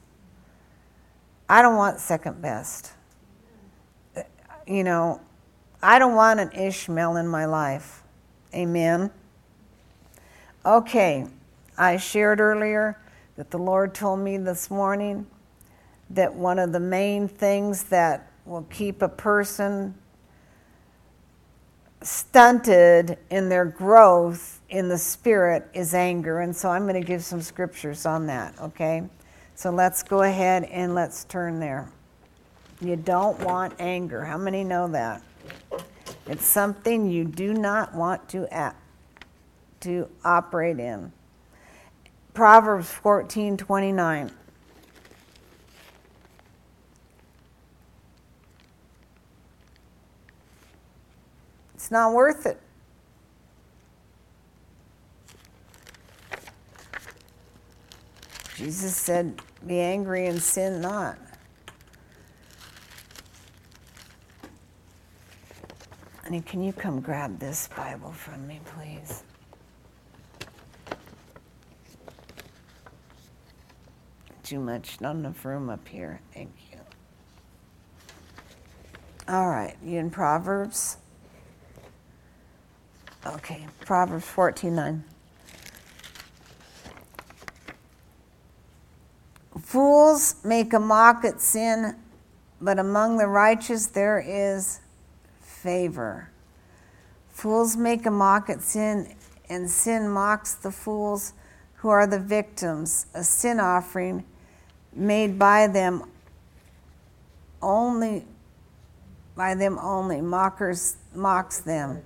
Speaker 1: I don't want second best. You know, I don't want an Ishmael in my life. Amen. Okay, I shared earlier that the Lord told me this morning that one of the main things that will keep a person stunted in their growth in the spirit is anger. And so I'm going to give some scriptures on that, okay? So let's go ahead and let's turn there. You don't want anger. How many know that? It's something you do not want to act, to operate in. Proverbs 14:29 It's not worth it. Jesus said, Be angry and sin not. Honey, can you come grab this Bible from me, please? Too much, not enough room up here. Thank you. All right, you in Proverbs? Okay, Proverbs 14 9. Fools make a mock at sin, but among the righteous there is favor. Fools make a mock at sin, and sin mocks the fools who are the victims. A sin offering made by them only by them only mockers mocks them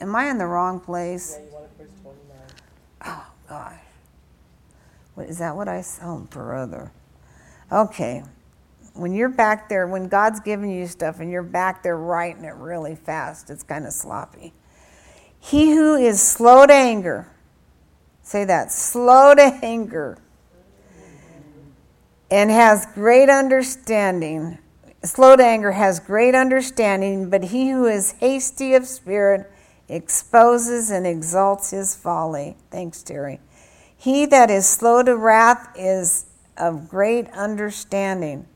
Speaker 1: Am I in the wrong place?
Speaker 2: Yeah, you want verse 29.
Speaker 1: Oh, gosh. Is that what I? Oh, brother. Okay. When you're back there, when God's giving you stuff and you're back there writing it really fast, it's kind of sloppy. He who is slow to anger, say that, slow to anger, and has great understanding. Slow to anger has great understanding, but he who is hasty of spirit exposes and exalts his folly. Thanks, Terry. He that is slow to wrath is of great understanding,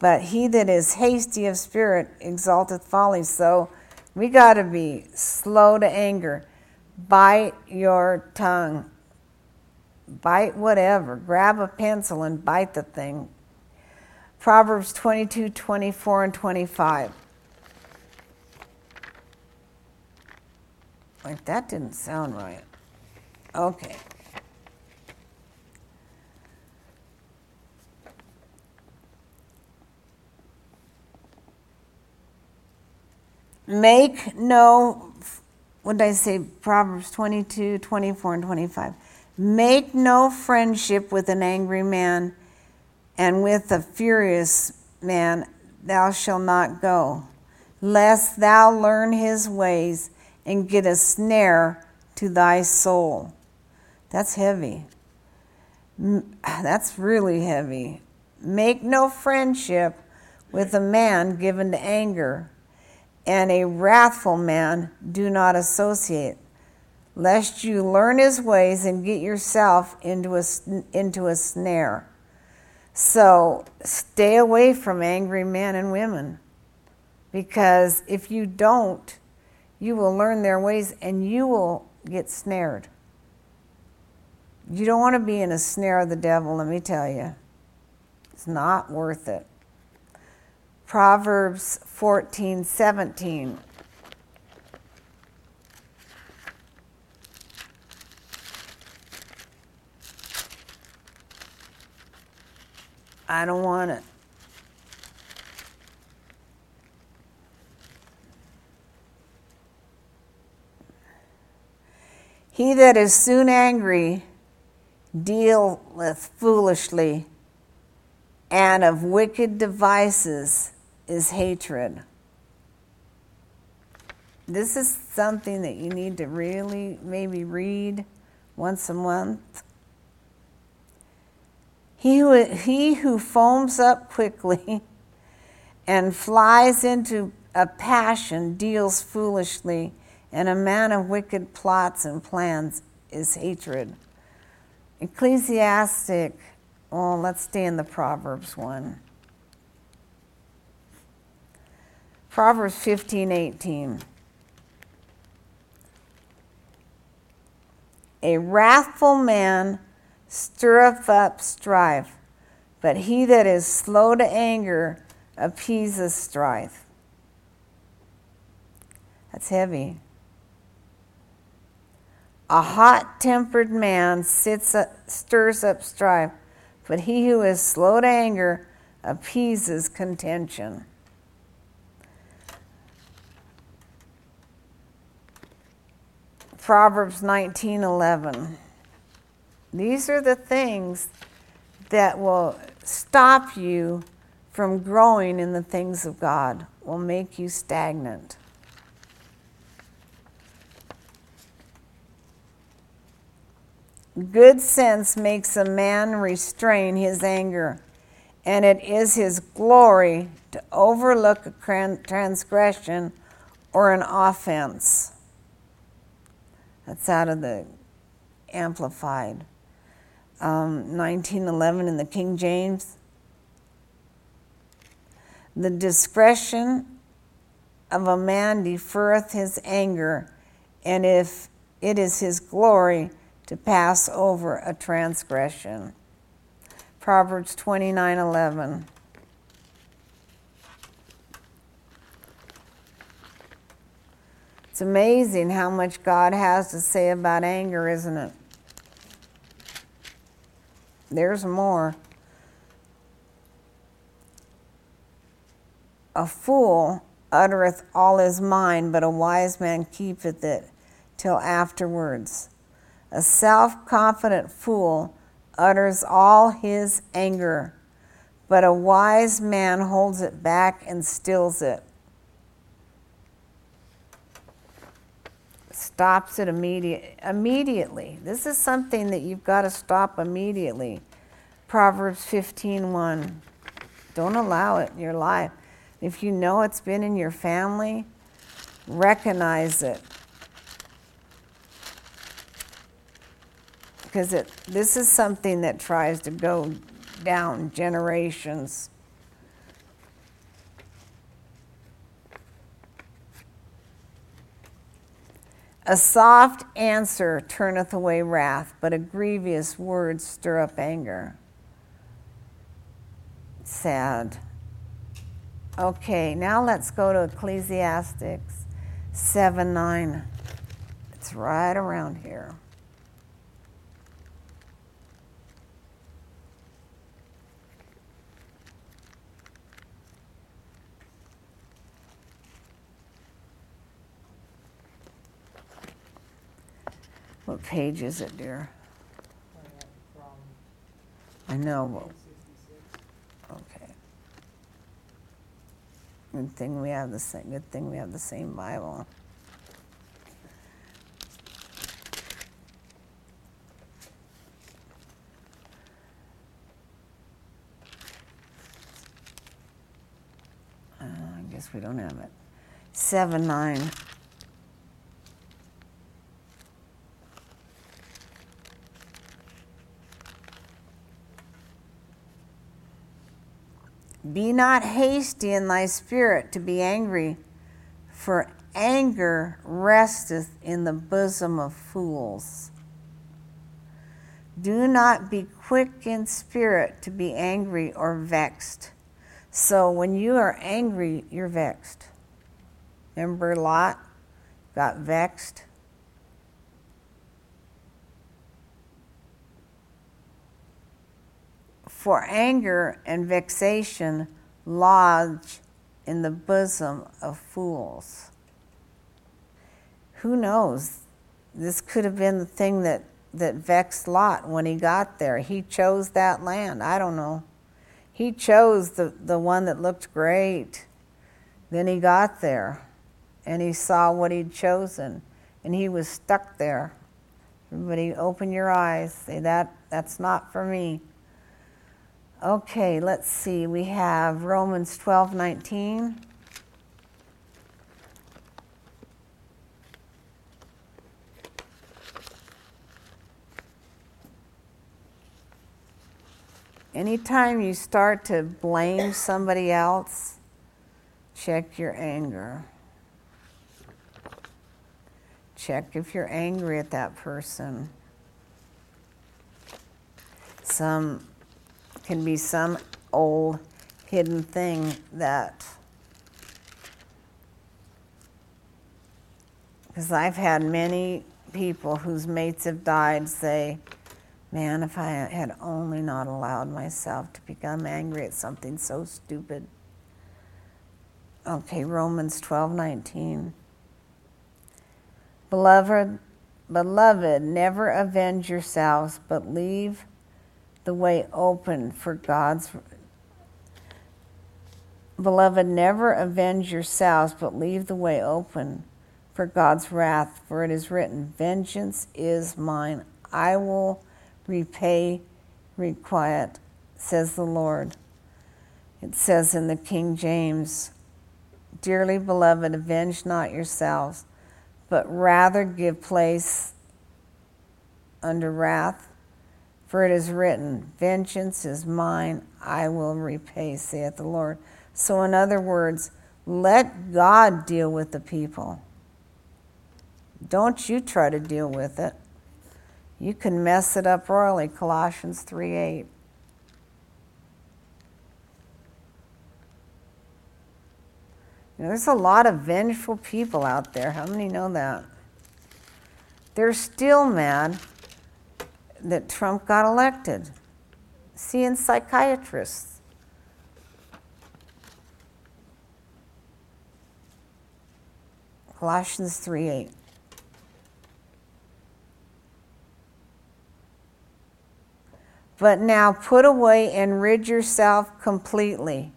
Speaker 1: but he that is hasty of spirit exalteth folly. So we got to be slow to anger. Bite your tongue. Bite whatever. Grab a pencil and bite the thing. Proverbs 22, 24, and 25. Like, that didn't sound right. Okay. Make no, what did I say? Proverbs 22, 24, and 25. Make no friendship with an angry man, and with a furious man thou shalt not go, lest thou learn his ways and get a snare to thy soul. That's heavy. That's really heavy. Make no friendship with a man given to anger, and a wrathful man do not associate, lest you learn his ways and get yourself into a, into a snare. So stay away from angry men and women, because if you don't, you will learn their ways and you will get snared. You don't want to be in a snare of the devil, let me tell you. It's not worth it. Proverbs 14 17. I don't want it. He that is soon angry dealeth foolishly, and of wicked devices is hatred. This is something that you need to really maybe read once a month. He who, he who foams up quickly and flies into a passion deals foolishly, and a man of wicked plots and plans is hatred. Ecclesiastic, well, let's stay in the Proverbs one. Proverbs 15 18. A wrathful man stirreth up strife, but he that is slow to anger appeases strife. That's heavy. A hot tempered man sits up, stirs up strife, but he who is slow to anger appeases contention. Proverbs 19:11. These are the things that will stop you from growing in the things of God, will make you stagnant. Good sense makes a man restrain his anger, and it is his glory to overlook a transgression or an offense. That's out of the Amplified. Um, 1911 in the King James. The discretion of a man deferreth his anger, and if it is his glory to pass over a transgression. Proverbs 29:11. It's amazing how much God has to say about anger, isn't it? There's more. A fool uttereth all his mind, but a wise man keepeth it till afterwards. A self confident fool utters all his anger, but a wise man holds it back and stills it. Stops it immediate, immediately. This is something that you've got to stop immediately. Proverbs 15:1. Don't allow it in your life. If you know it's been in your family, recognize it. Because it, this is something that tries to go down generations. A soft answer turneth away wrath, but a grievous word stir up anger. sad. Okay, now let's go to Ecclesiastics 7 9. It's right around here. What page is it, dear? I know. Okay. Good thing we have the same. Good thing we have the same Bible. Uh, I guess we don't have it. Seven nine. Be not hasty in thy spirit to be angry, for anger resteth in the bosom of fools. Do not be quick in spirit to be angry or vexed. So when you are angry, you're vexed. Remember Lot got vexed? For anger and vexation lodge in the bosom of fools. Who knows? This could have been the thing that, that vexed Lot when he got there. He chose that land. I don't know. He chose the, the one that looked great. Then he got there and he saw what he'd chosen and he was stuck there. Everybody, open your eyes. Say, that, that's not for me. Okay, let's see. We have Romans 12 19. Anytime you start to blame somebody else, check your anger. Check if you're angry at that person. Some can be some old hidden thing that because I've had many people whose mates have died say, Man, if I had only not allowed myself to become angry at something so stupid. Okay, Romans 12 19. Beloved, beloved, never avenge yourselves, but leave the way open for God's. Beloved, never avenge yourselves, but leave the way open for God's wrath, for it is written, Vengeance is mine. I will repay, requite, says the Lord. It says in the King James, Dearly beloved, avenge not yourselves, but rather give place under wrath. For it is written, Vengeance is mine, I will repay, saith the Lord. So, in other words, let God deal with the people. Don't you try to deal with it. You can mess it up royally, Colossians 3 8. You know, there's a lot of vengeful people out there. How many know that? They're still mad that Trump got elected, seeing psychiatrists. Colossians 3 8. But now put away and rid yourself completely.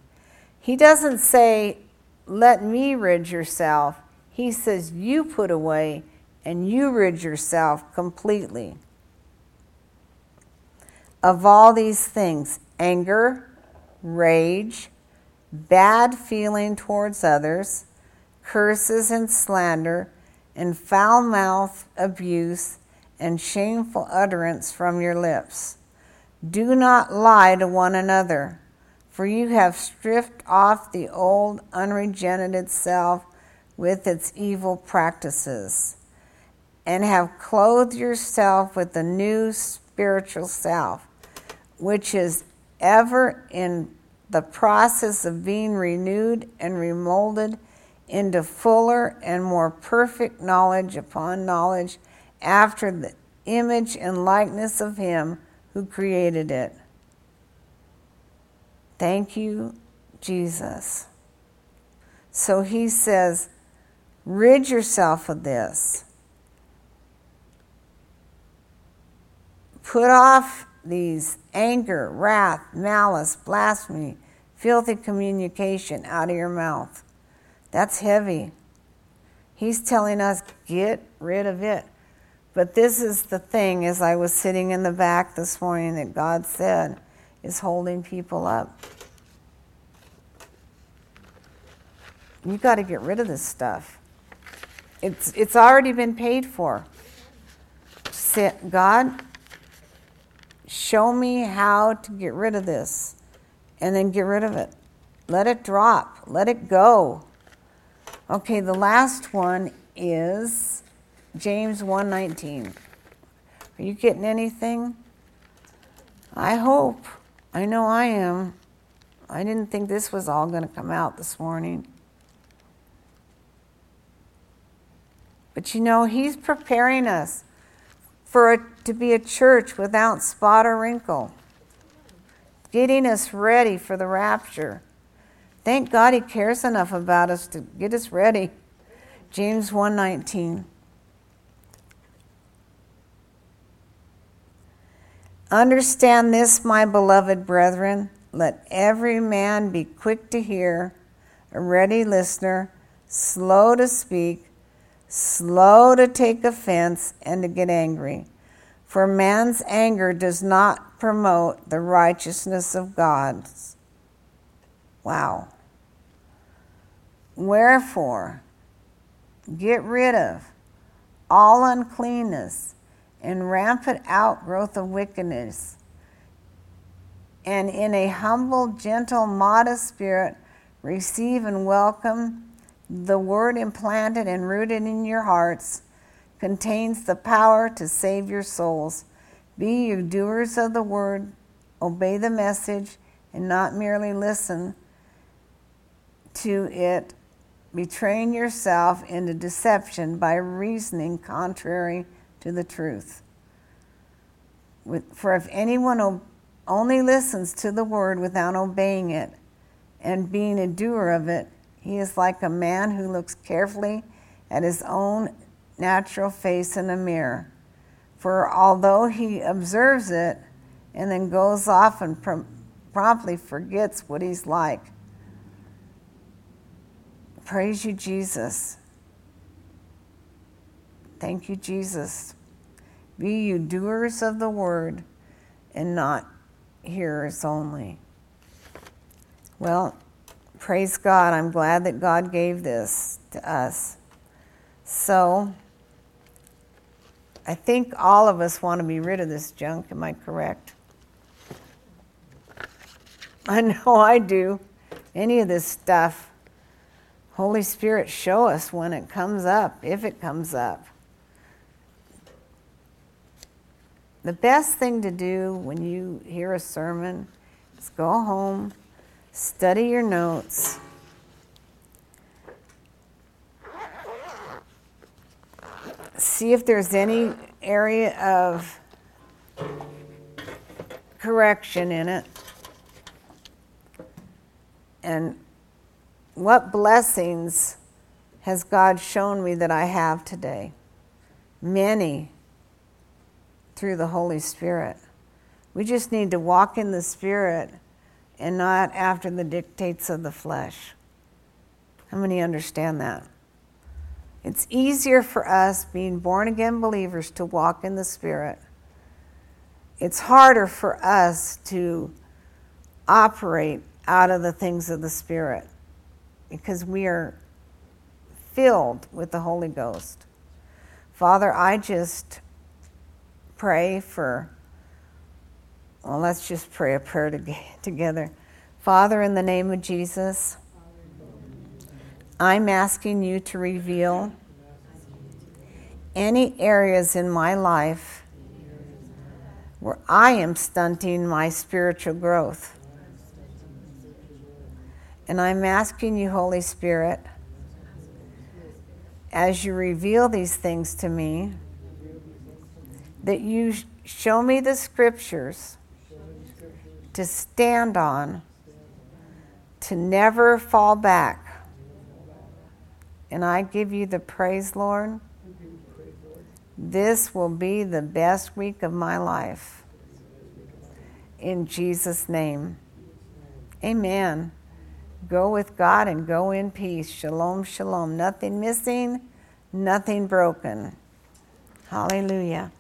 Speaker 1: He doesn't say, let me rid yourself. He says, you put away and you rid yourself completely of all these things anger, rage, bad feeling towards others, curses and slander, and foul mouth abuse and shameful utterance from your lips. Do not lie to one another, for you have stripped off the old unregenerated self with its evil practices, and have clothed yourself with the new spiritual self which is ever in the process of being renewed and remolded into fuller and more perfect knowledge upon knowledge after the image and likeness of Him who created it. Thank you, Jesus. So he says, rid yourself of this. Put off these anger, wrath, malice, blasphemy, filthy communication out of your mouth. That's heavy. He's telling us, get rid of it. But this is the thing, as I was sitting in the back this morning, that God said is holding people up. You got to get rid of this stuff. It's, it's already been paid for. God, show me how to get rid of this. And then get rid of it. Let it drop. Let it go. Okay, the last one is James 1:19. Are you getting anything? I hope. I know I am. I didn't think this was all going to come out this morning. But you know, he's preparing us for a, to be a church without spot or wrinkle, getting us ready for the rapture. Thank God he cares enough about us to get us ready. James 1:19. Understand this, my beloved brethren. Let every man be quick to hear, a ready listener, slow to speak, slow to take offense, and to get angry. For man's anger does not promote the righteousness of God. Wow. Wherefore, get rid of all uncleanness and rampant outgrowth of wickedness. And in a humble, gentle, modest spirit, receive and welcome the word implanted and rooted in your hearts contains the power to save your souls. Be you doers of the word, obey the message, and not merely listen to it, betraying yourself into deception by reasoning contrary to the truth. For if anyone only listens to the word without obeying it and being a doer of it, he is like a man who looks carefully at his own natural face in a mirror. For although he observes it and then goes off and prom- promptly forgets what he's like, praise you, Jesus. Thank you, Jesus. Be you doers of the word and not hearers only. Well, praise God. I'm glad that God gave this to us. So, I think all of us want to be rid of this junk. Am I correct? I know I do. Any of this stuff. Holy Spirit, show us when it comes up, if it comes up. The best thing to do when you hear a sermon is go home, study your notes. See if there's any area of correction in it. And what blessings has God shown me that I have today? Many through the Holy Spirit. We just need to walk in the Spirit and not after the dictates of the flesh. How many understand that? It's easier for us, being born again believers, to walk in the Spirit. It's harder for us to operate out of the things of the Spirit because we are filled with the Holy Ghost. Father, I just pray for, well, let's just pray a prayer to, together. Father, in the name of Jesus, I'm asking you to reveal any areas in my life where I am stunting my spiritual growth. And I'm asking you, Holy Spirit, as you reveal these things to me, that you show me the scriptures to stand on, to never fall back. And I give you the praise, Lord. This will be the best week of my life. In Jesus' name. Amen. Go with God and go in peace. Shalom, shalom. Nothing missing, nothing broken. Hallelujah.